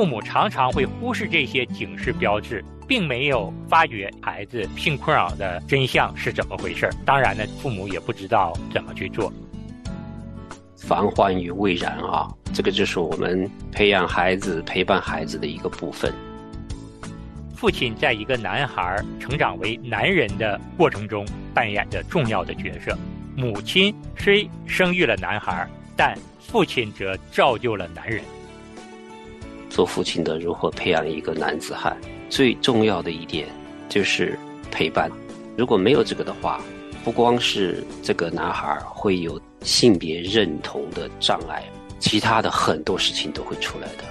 父母常常会忽视这些警示标志，并没有发觉孩子性困扰的真相是怎么回事当然呢，父母也不知道怎么去做。防患于未然啊，这个就是我们培养孩子、陪伴孩子的一个部分。父亲在一个男孩成长为男人的过程中扮演着重要的角色。母亲虽生育了男孩，但父亲则造就了男人。做父亲的如何培养一个男子汉？最重要的一点就是陪伴。如果没有这个的话，不光是这个男孩会有性别认同的障碍，其他的很多事情都会出来的。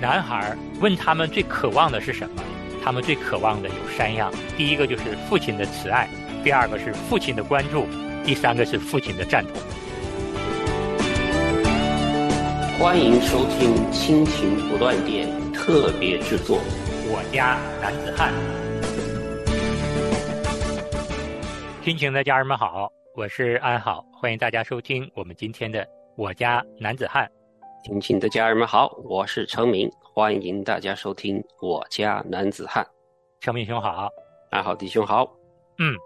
男孩问他们最渴望的是什么？他们最渴望的有三样：第一个就是父亲的慈爱，第二个是父亲的关注，第三个是父亲的赞同。欢迎收听《亲情不断电》特别制作，《我家男子汉》。亲情的家人们好，我是安好，欢迎大家收听我们今天的《我家男子汉》。亲情的家人们好，我是程明，欢迎大家收听《我家男子汉》。程明兄好，安好弟兄好。嗯，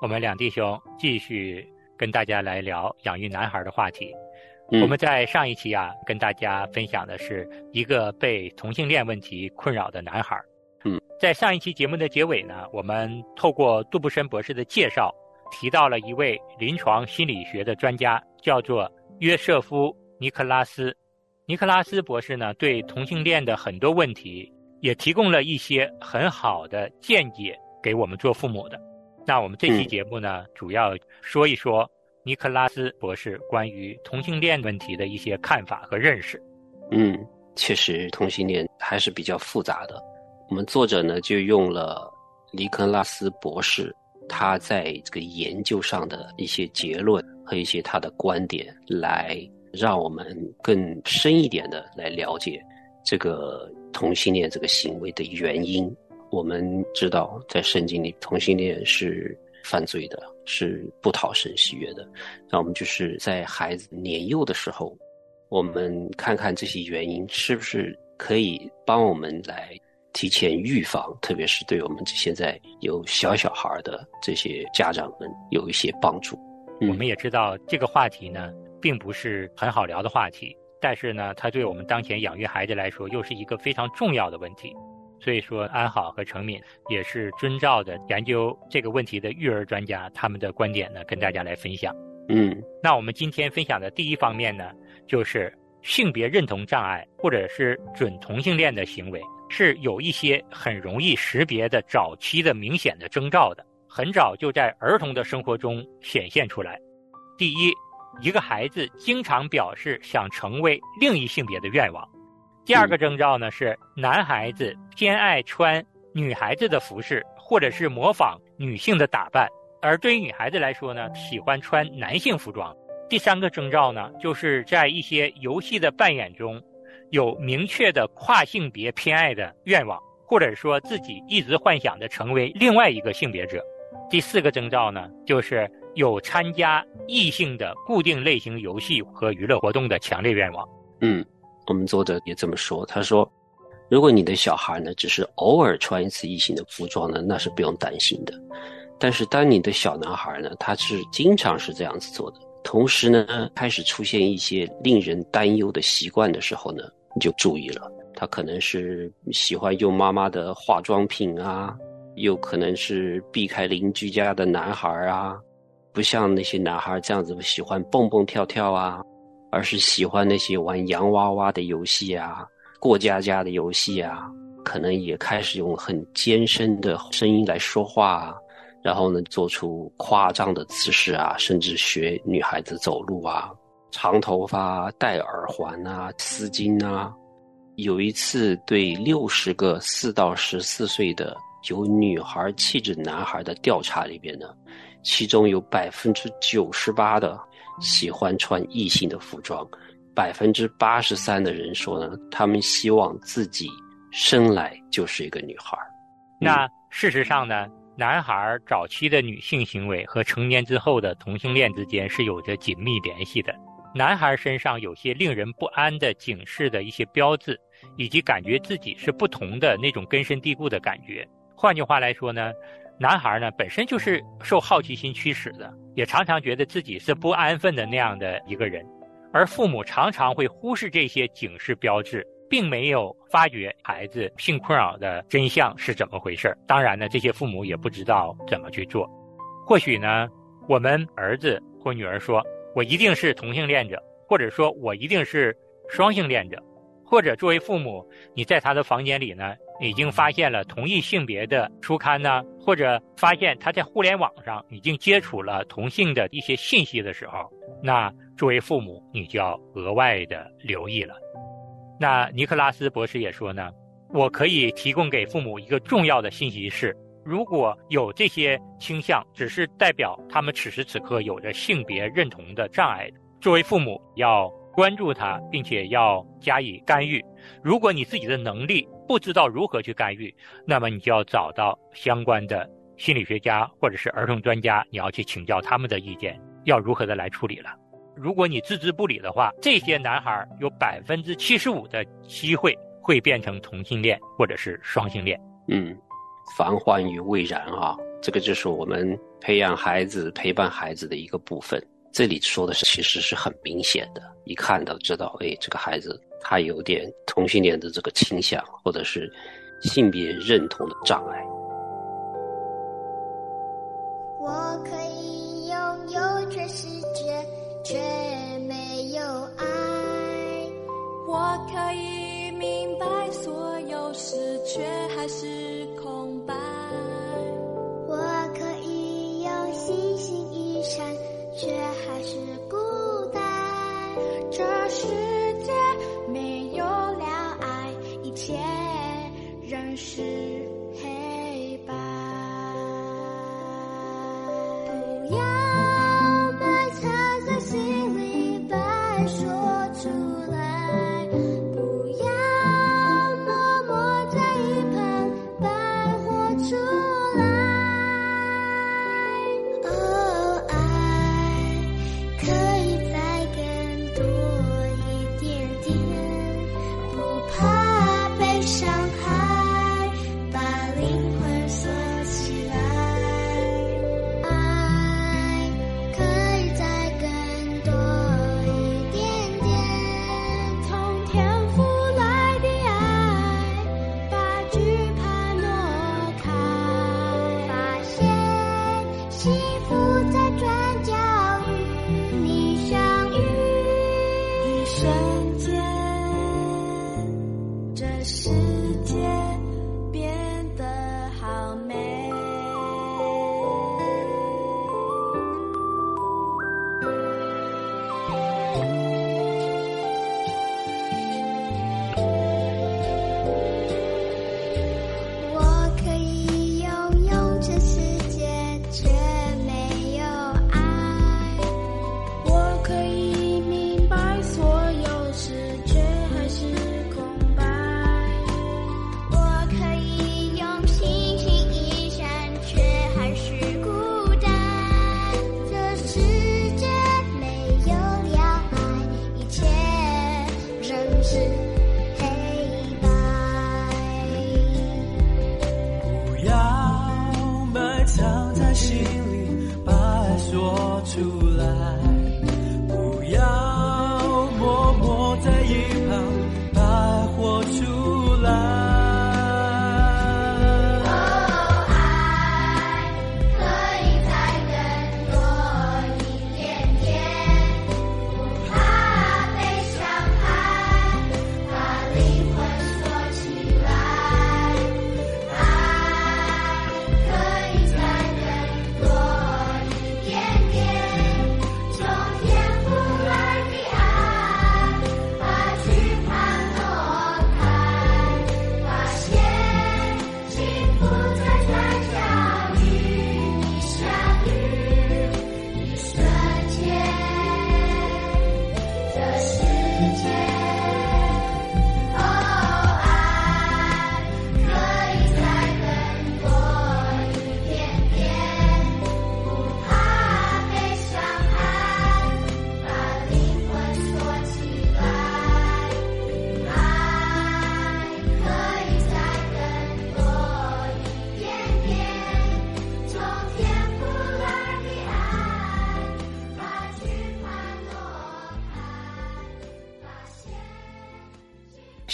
我们两弟兄继续跟大家来聊养育男孩的话题。我们在上一期啊，跟大家分享的是一个被同性恋问题困扰的男孩。嗯，在上一期节目的结尾呢，我们透过杜布森博士的介绍，提到了一位临床心理学的专家，叫做约瑟夫·尼克拉斯。尼克拉斯博士呢，对同性恋的很多问题也提供了一些很好的见解给我们做父母的。那我们这期节目呢，主要说一说尼克拉斯博士关于同性恋问题的一些看法和认识。嗯，确实，同性恋还是比较复杂的。我们作者呢，就用了尼克拉斯博士他在这个研究上的一些结论和一些他的观点来。让我们更深一点的来了解这个同性恋这个行为的原因。我们知道，在圣经里，同性恋是犯罪的，是不讨神喜悦的。那我们就是在孩子年幼的时候，我们看看这些原因是不是可以帮我们来提前预防，特别是对我们现在有小小孩的这些家长们有一些帮助。我们也知道这个话题呢。并不是很好聊的话题，但是呢，它对我们当前养育孩子来说，又是一个非常重要的问题。所以说，安好和程敏也是遵照的研究这个问题的育儿专家他们的观点呢，跟大家来分享。嗯，那我们今天分享的第一方面呢，就是性别认同障碍或者是准同性恋的行为，是有一些很容易识别的早期的明显的征兆的，很早就在儿童的生活中显现出来。第一。一个孩子经常表示想成为另一性别的愿望。第二个征兆呢是男孩子偏爱穿女孩子的服饰，或者是模仿女性的打扮；而对于女孩子来说呢，喜欢穿男性服装。第三个征兆呢，就是在一些游戏的扮演中，有明确的跨性别偏爱的愿望，或者说自己一直幻想着成为另外一个性别者。第四个征兆呢，就是。有参加异性的固定类型游戏和娱乐活动的强烈愿望。嗯，我们作者也这么说。他说，如果你的小孩呢，只是偶尔穿一次异性的服装呢，那是不用担心的。但是，当你的小男孩呢，他是经常是这样子做的，同时呢，开始出现一些令人担忧的习惯的时候呢，你就注意了。他可能是喜欢用妈妈的化妆品啊，又可能是避开邻居家的男孩啊。不像那些男孩这样子喜欢蹦蹦跳跳啊，而是喜欢那些玩洋娃娃的游戏啊、过家家的游戏啊，可能也开始用很尖声的声音来说话啊，然后呢，做出夸张的姿势啊，甚至学女孩子走路啊，长头发、戴耳环啊、丝巾啊。有一次，对六十个四到十四岁的有女孩气质男孩的调查里边呢。其中有百分之九十八的喜欢穿异性的服装，百分之八十三的人说呢，他们希望自己生来就是一个女孩。那事实上呢，男孩早期的女性行为和成年之后的同性恋之间是有着紧密联系的。男孩身上有些令人不安的警示的一些标志，以及感觉自己是不同的那种根深蒂固的感觉。换句话来说呢，男孩呢本身就是受好奇心驱使的，也常常觉得自己是不安分的那样的一个人，而父母常常会忽视这些警示标志，并没有发觉孩子性困扰的真相是怎么回事。当然呢，这些父母也不知道怎么去做。或许呢，我们儿子或女儿说。我一定是同性恋者，或者说我一定是双性恋者，或者作为父母，你在他的房间里呢，已经发现了同一性别的书刊呢，或者发现他在互联网上已经接触了同性的一些信息的时候，那作为父母，你就要额外的留意了。那尼克拉斯博士也说呢，我可以提供给父母一个重要的信息是。如果有这些倾向，只是代表他们此时此刻有着性别认同的障碍。作为父母，要关注他，并且要加以干预。如果你自己的能力不知道如何去干预，那么你就要找到相关的心理学家或者是儿童专家，你要去请教他们的意见，要如何的来处理了。如果你置之不理的话，这些男孩有百分之七十五的机会会变成同性恋或者是双性恋。嗯。防患于未然啊，这个就是我们培养孩子、陪伴孩子的一个部分。这里说的是，其实是很明显的，一看到知道，哎，这个孩子他有点同性恋的这个倾向，或者是性别认同的障碍。我可以拥有全世界，却没有爱。我可以明白所有事，却还是空白。却还是孤单，这世界没有了爱，一切人世。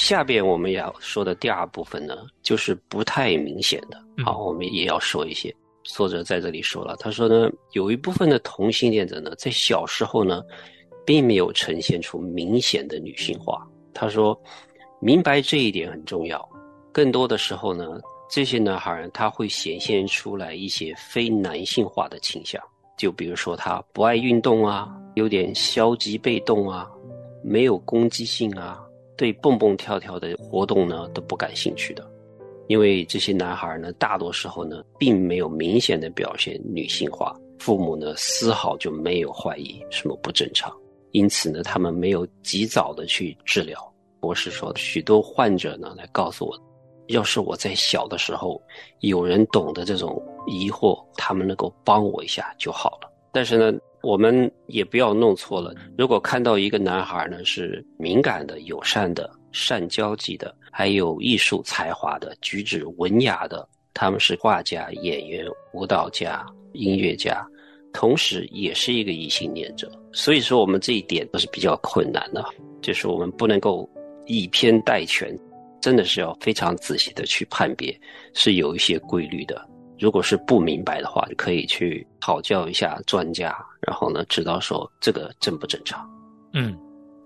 下边我们要说的第二部分呢，就是不太明显的。嗯好，我们也要说一些。作者在这里说了，他说呢，有一部分的同性恋者呢，在小时候呢，并没有呈现出明显的女性化。他说，明白这一点很重要。更多的时候呢，这些男孩儿他会显现出来一些非男性化的倾向，就比如说他不爱运动啊，有点消极被动啊，没有攻击性啊，对蹦蹦跳跳的活动呢都不感兴趣的。因为这些男孩呢，大多时候呢，并没有明显的表现女性化，父母呢丝毫就没有怀疑什么不正常，因此呢，他们没有及早的去治疗。博士说，许多患者呢来告诉我，要是我在小的时候有人懂得这种疑惑，他们能够帮我一下就好了。但是呢，我们也不要弄错了。如果看到一个男孩呢是敏感的、友善的、善交际的，还有艺术才华的、举止文雅的，他们是画家、演员、舞蹈家、音乐家，同时也是一个异性恋者。所以说，我们这一点都是比较困难的，就是我们不能够以偏概全，真的是要非常仔细的去判别，是有一些规律的。如果是不明白的话，可以去讨教一下专家，然后呢，知道说这个正不正常。嗯，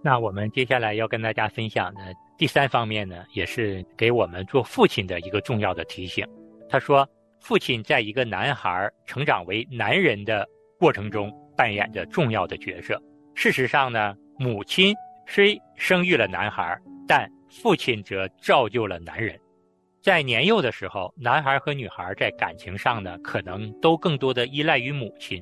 那我们接下来要跟大家分享的第三方面呢，也是给我们做父亲的一个重要的提醒。他说，父亲在一个男孩成长为男人的过程中扮演着重要的角色。事实上呢，母亲虽生育了男孩，但父亲则造就了男人。在年幼的时候，男孩和女孩在感情上呢，可能都更多的依赖于母亲。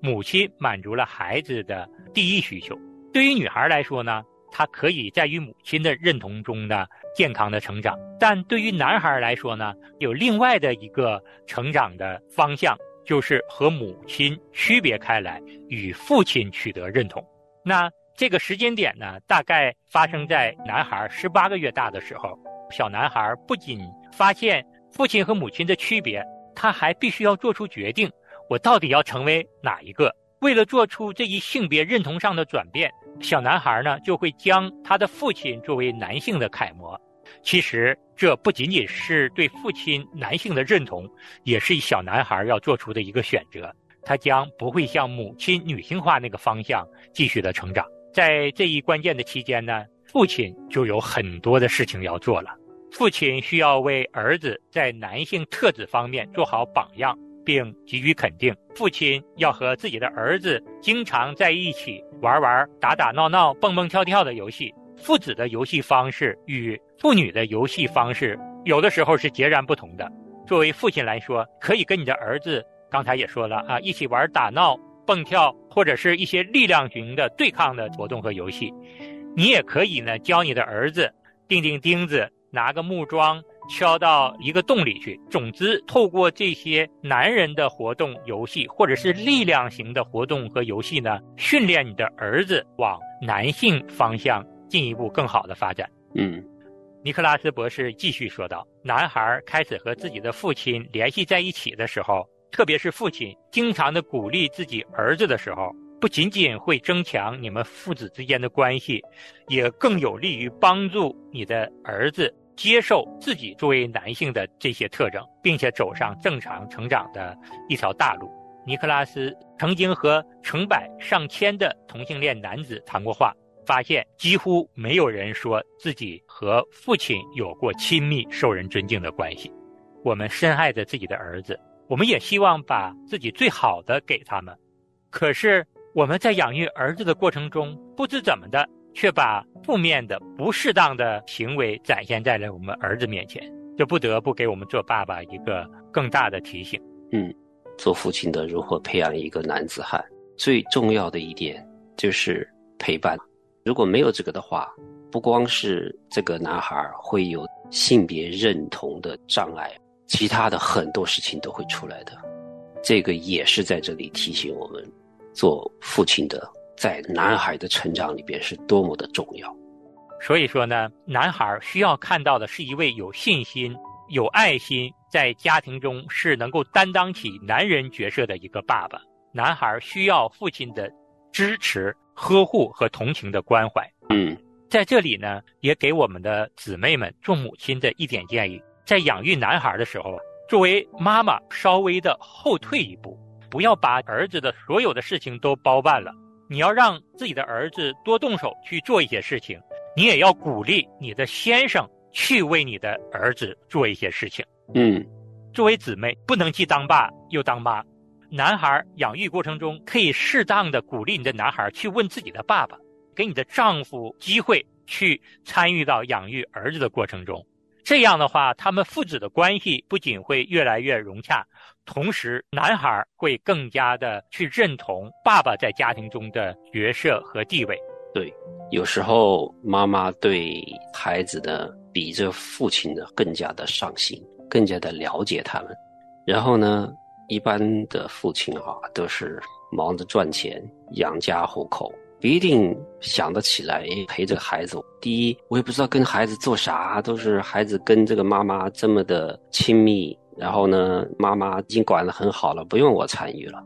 母亲满足了孩子的第一需求。对于女孩来说呢，她可以在与母亲的认同中呢健康的成长；但对于男孩来说呢，有另外的一个成长的方向，就是和母亲区别开来，与父亲取得认同。那这个时间点呢，大概发生在男孩十八个月大的时候。小男孩不仅发现父亲和母亲的区别，他还必须要做出决定：我到底要成为哪一个？为了做出这一性别认同上的转变，小男孩呢就会将他的父亲作为男性的楷模。其实这不仅仅是对父亲男性的认同，也是小男孩要做出的一个选择。他将不会向母亲女性化那个方向继续的成长。在这一关键的期间呢，父亲就有很多的事情要做了。父亲需要为儿子在男性特质方面做好榜样，并给予肯定。父亲要和自己的儿子经常在一起玩玩打打闹闹、蹦蹦跳跳的游戏。父子的游戏方式与父女的游戏方式有的时候是截然不同的。作为父亲来说，可以跟你的儿子，刚才也说了啊，一起玩打闹、蹦跳，或者是一些力量型的对抗的活动和游戏。你也可以呢，教你的儿子钉钉钉子。拿个木桩敲到一个洞里去。总之，透过这些男人的活动游戏，或者是力量型的活动和游戏呢，训练你的儿子往男性方向进一步更好的发展。嗯，尼克拉斯博士继续说道：“男孩开始和自己的父亲联系在一起的时候，特别是父亲经常的鼓励自己儿子的时候，不仅仅会增强你们父子之间的关系，也更有利于帮助你的儿子。”接受自己作为男性的这些特征，并且走上正常成长的一条大路。尼克拉斯曾经和成百上千的同性恋男子谈过话，发现几乎没有人说自己和父亲有过亲密、受人尊敬的关系。我们深爱着自己的儿子，我们也希望把自己最好的给他们。可是我们在养育儿子的过程中，不知怎么的。却把负面的、不适当的行为展现在了我们儿子面前，这不得不给我们做爸爸一个更大的提醒。嗯，做父亲的如何培养一个男子汉，最重要的一点就是陪伴。如果没有这个的话，不光是这个男孩会有性别认同的障碍，其他的很多事情都会出来的。这个也是在这里提醒我们，做父亲的。在男孩的成长里边是多么的重要，所以说呢，男孩需要看到的是一位有信心、有爱心，在家庭中是能够担当起男人角色的一个爸爸。男孩需要父亲的支持、呵护和同情的关怀。嗯，在这里呢，也给我们的姊妹们做母亲的一点建议：在养育男孩的时候，作为妈妈稍微的后退一步，不要把儿子的所有的事情都包办了。你要让自己的儿子多动手去做一些事情，你也要鼓励你的先生去为你的儿子做一些事情。嗯作为姊妹，不能既当爸又当妈。男孩养育过程中，可以适当的鼓励你的男孩去问自己的爸爸，给你的丈夫机会去参与到养育儿子的过程中。这样的话，他们父子的关系不仅会越来越融洽，同时男孩会更加的去认同爸爸在家庭中的角色和地位。对，有时候妈妈对孩子的比这父亲的更加的上心，更加的了解他们。然后呢，一般的父亲啊，都是忙着赚钱养家糊口，不一定想得起来陪这个孩子。第一，我也不知道跟孩子做啥，都是孩子跟这个妈妈这么的亲密，然后呢，妈妈已经管得很好了，不用我参与了。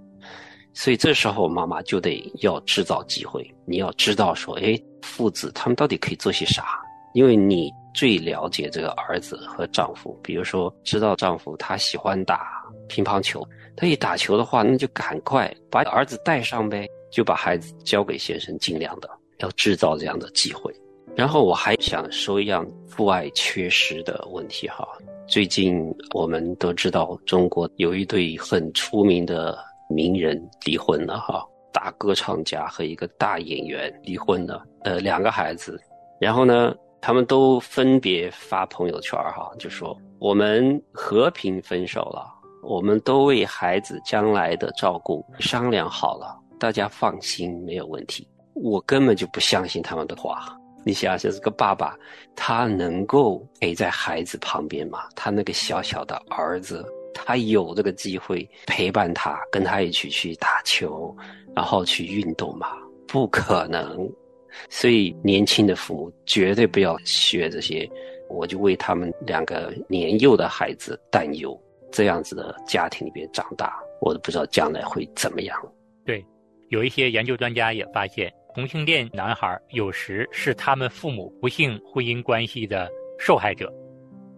所以这时候妈妈就得要制造机会，你要知道说，哎，父子他们到底可以做些啥？因为你最了解这个儿子和丈夫。比如说，知道丈夫他喜欢打乒乓球，他一打球的话，那就赶快把儿子带上呗，就把孩子交给先生，尽量的要制造这样的机会。然后我还想说一样父爱缺失的问题哈。最近我们都知道，中国有一对很出名的。名人离婚了哈，大歌唱家和一个大演员离婚了，呃，两个孩子，然后呢，他们都分别发朋友圈哈，就说我们和平分手了，我们都为孩子将来的照顾商量好了，大家放心，没有问题。我根本就不相信他们的话。你想想，这个爸爸，他能够陪在孩子旁边吗？他那个小小的儿子。他有这个机会陪伴他，跟他一起去打球，然后去运动吗？不可能。所以年轻的父母绝对不要学这些。我就为他们两个年幼的孩子担忧，这样子的家庭里边长大，我都不知道将来会怎么样。有一些研究专家也发现，同性恋男孩有时是他们父母不幸婚姻关系的受害者。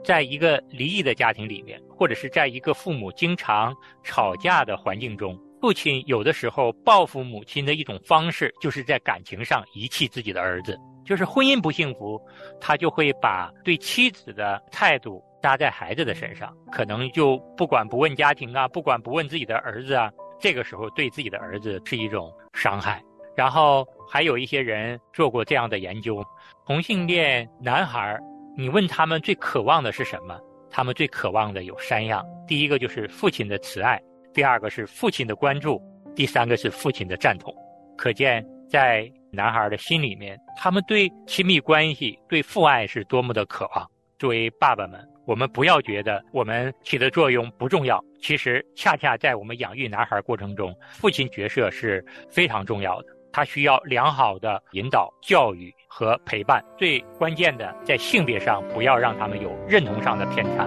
在一个离异的家庭里面，或者是在一个父母经常吵架的环境中，父亲有的时候报复母亲的一种方式，就是在感情上遗弃自己的儿子。就是婚姻不幸福，他就会把对妻子的态度搭在孩子的身上，可能就不管不问家庭啊，不管不问自己的儿子啊。这个时候对自己的儿子是一种伤害。然后还有一些人做过这样的研究，同性恋男孩。你问他们最渴望的是什么？他们最渴望的有三样：第一个就是父亲的慈爱，第二个是父亲的关注，第三个是父亲的赞同。可见，在男孩的心里面，他们对亲密关系、对父爱是多么的渴望。作为爸爸们，我们不要觉得我们起的作用不重要，其实恰恰在我们养育男孩过程中，父亲角色是非常重要的。他需要良好的引导、教育和陪伴，最关键的在性别上不要让他们有认同上的偏差。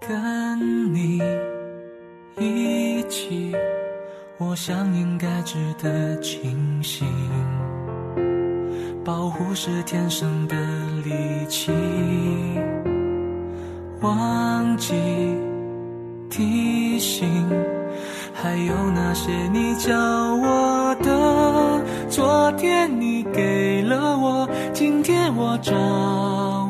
跟你一起，我想应该值得庆幸。保护是天生的力气，忘记提醒。还有那些你教我的，昨天你给了我，今天我找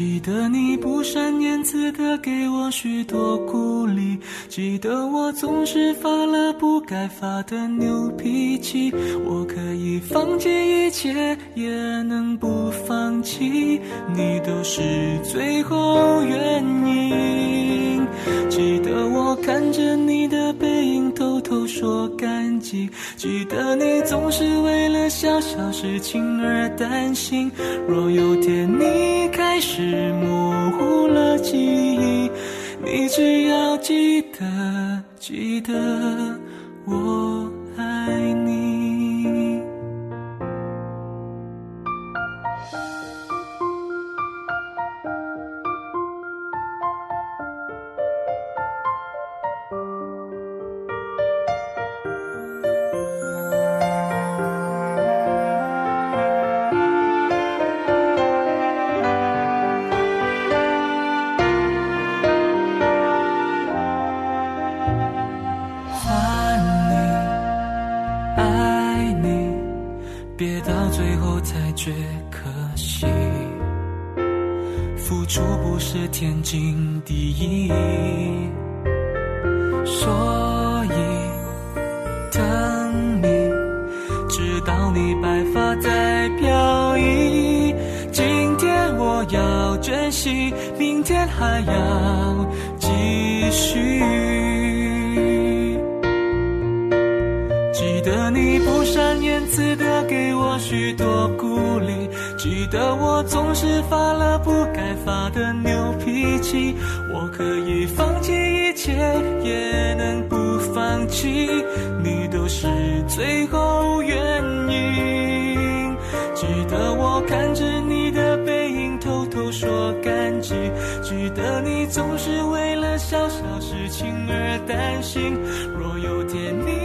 记得你不善言辞的给我许多鼓励，记得我总是发了不该发的牛脾气。我可以放弃一切，也能不放弃，你都是最后原因。记得我看着你的背影，偷偷说感激。记得你总是为了小小事情而担心。若有天你开始模糊了记忆，你只要记得，记得我爱你。给我许多鼓励，记得我总是发了不该发的牛脾气。我可以放弃一切，也能不放弃，你都是最后原因。记得我看着你的背影，偷偷说感激。记得你总是为了小小事情而担心。若有天你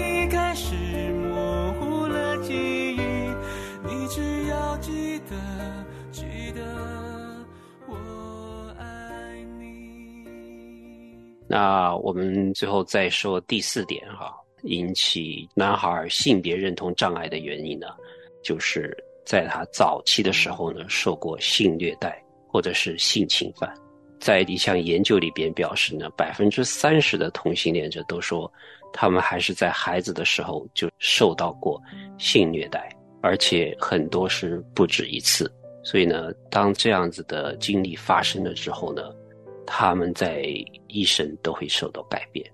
那我们最后再说第四点哈，引起男孩性别认同障碍的原因呢，就是在他早期的时候呢，受过性虐待或者是性侵犯。在一项研究里边表示呢，百分之三十的同性恋者都说，他们还是在孩子的时候就受到过性虐待，而且很多是不止一次。所以呢，当这样子的经历发生了之后呢，他们在一生都会受到改变。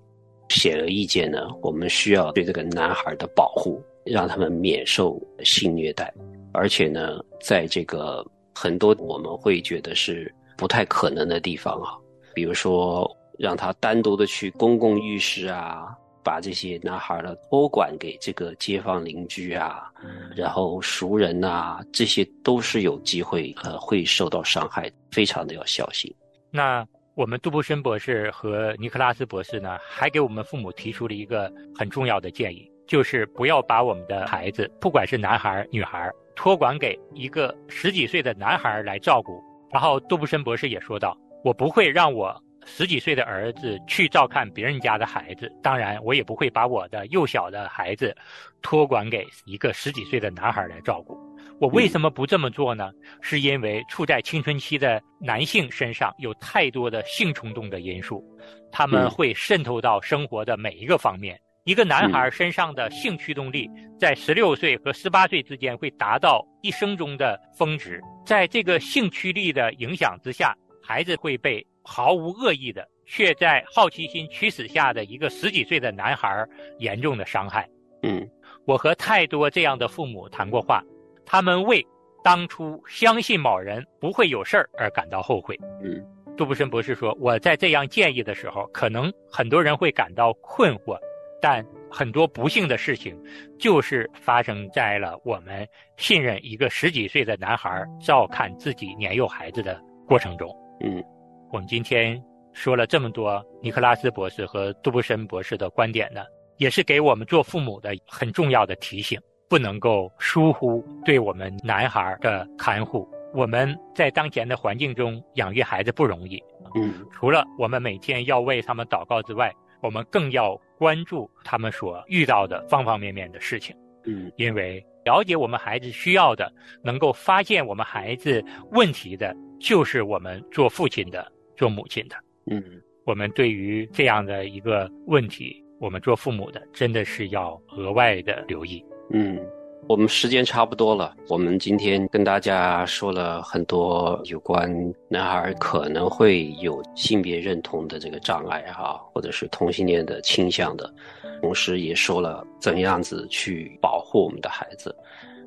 显而易见呢，我们需要对这个男孩的保护，让他们免受性虐待，而且呢，在这个很多我们会觉得是不太可能的地方啊，比如说让他单独的去公共浴室啊，把这些男孩呢托管给这个街坊邻居啊，然后熟人呐、这些都是有机会呃会受到伤害，非常的要小心。那我们杜布森博士和尼克拉斯博士呢，还给我们父母提出了一个很重要的建议，就是不要把我们的孩子，不管是男孩女孩，托管给一个十几岁的男孩来照顾。然后杜布森博士也说道，我不会让我十几岁的儿子去照看别人家的孩子，当然我也不会把我的幼小的孩子托管给一个十几岁的男孩来照顾。我为什么不这么做呢？是因为处在青春期的男性身上有太多的性冲动的因素，他们会渗透到生活的每一个方面。一个男孩身上的性驱动力在十六岁和十八岁之间会达到一生中的峰值，在这个性驱力的影响之下，孩子会被毫无恶意的，却在好奇心驱使下的一个十几岁的男孩严重的伤害。嗯我和太多这样的父母谈过话，他们为当初相信某人不会有事儿而感到后悔。嗯杜布森博士说：“我在这样建议的时候，可能很多人会感到困惑，但很多不幸的事情就是发生在了我们信任一个十几岁的男孩照看自己年幼孩子的过程中。嗯我们今天说了这么多尼克拉斯博士和杜布森博士的观点呢，也是给我们做父母的很重要的提醒，不能够疏忽对我们男孩的看护。我们在当前的环境中养育孩子不容易，嗯除了我们每天要为他们祷告之外，我们更要关注他们所遇到的方方面面的事情，嗯因为了解我们孩子需要的，能够发现我们孩子问题的，就是我们做父亲的、做母亲的。嗯我们对于这样的一个问题，我们做父母的真的是要额外的留意。嗯，我们时间差不多了。我们今天跟大家说了很多有关男孩可能会有性别认同的这个障碍哈，或者是同性恋的倾向的，同时也说了怎样子去保护我们的孩子。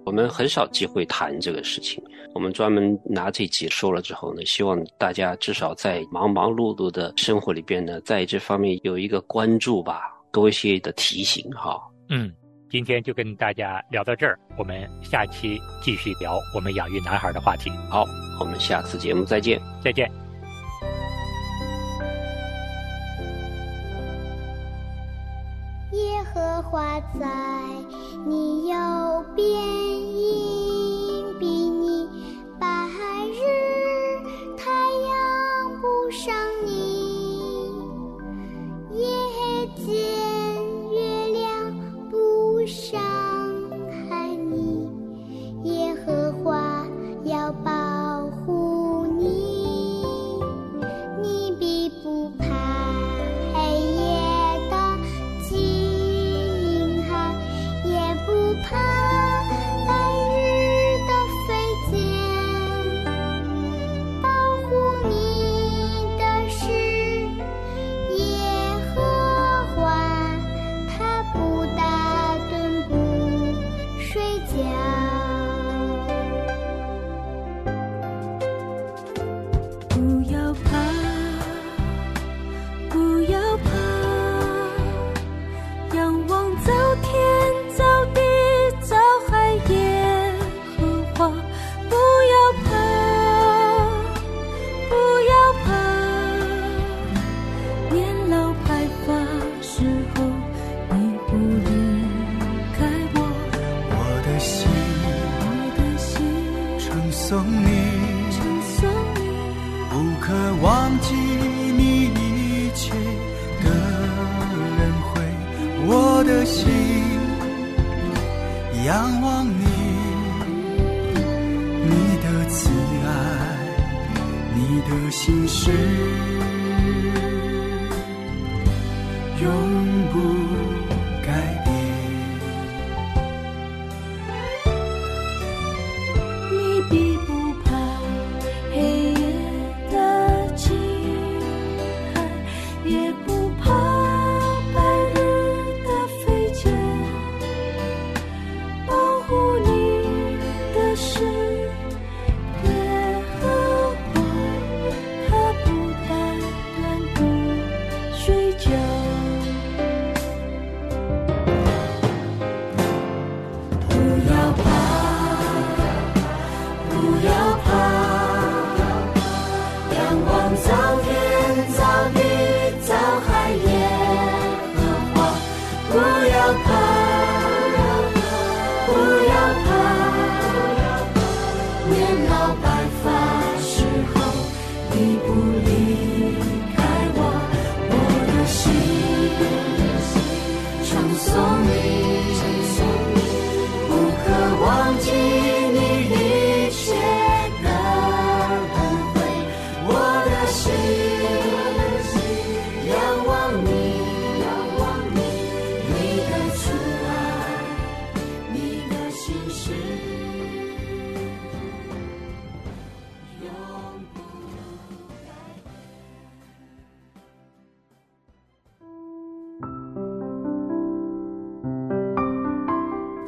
我们很少机会谈这个事情，我们专门拿这集说了之后呢，希望大家至少在忙忙碌碌的生活里边呢，在这方面有一个关注吧，多一些的提醒哈。嗯，今天就跟大家聊到这儿，我们下期继续聊我们养育男孩的话题。好，我们下次节目再见。再见。耶和华在你右边，荫庇你；白日太阳不上你，夜间上送你，不可忘记你一切的恩惠。我的心仰望你，你的慈爱，你的心事，永不。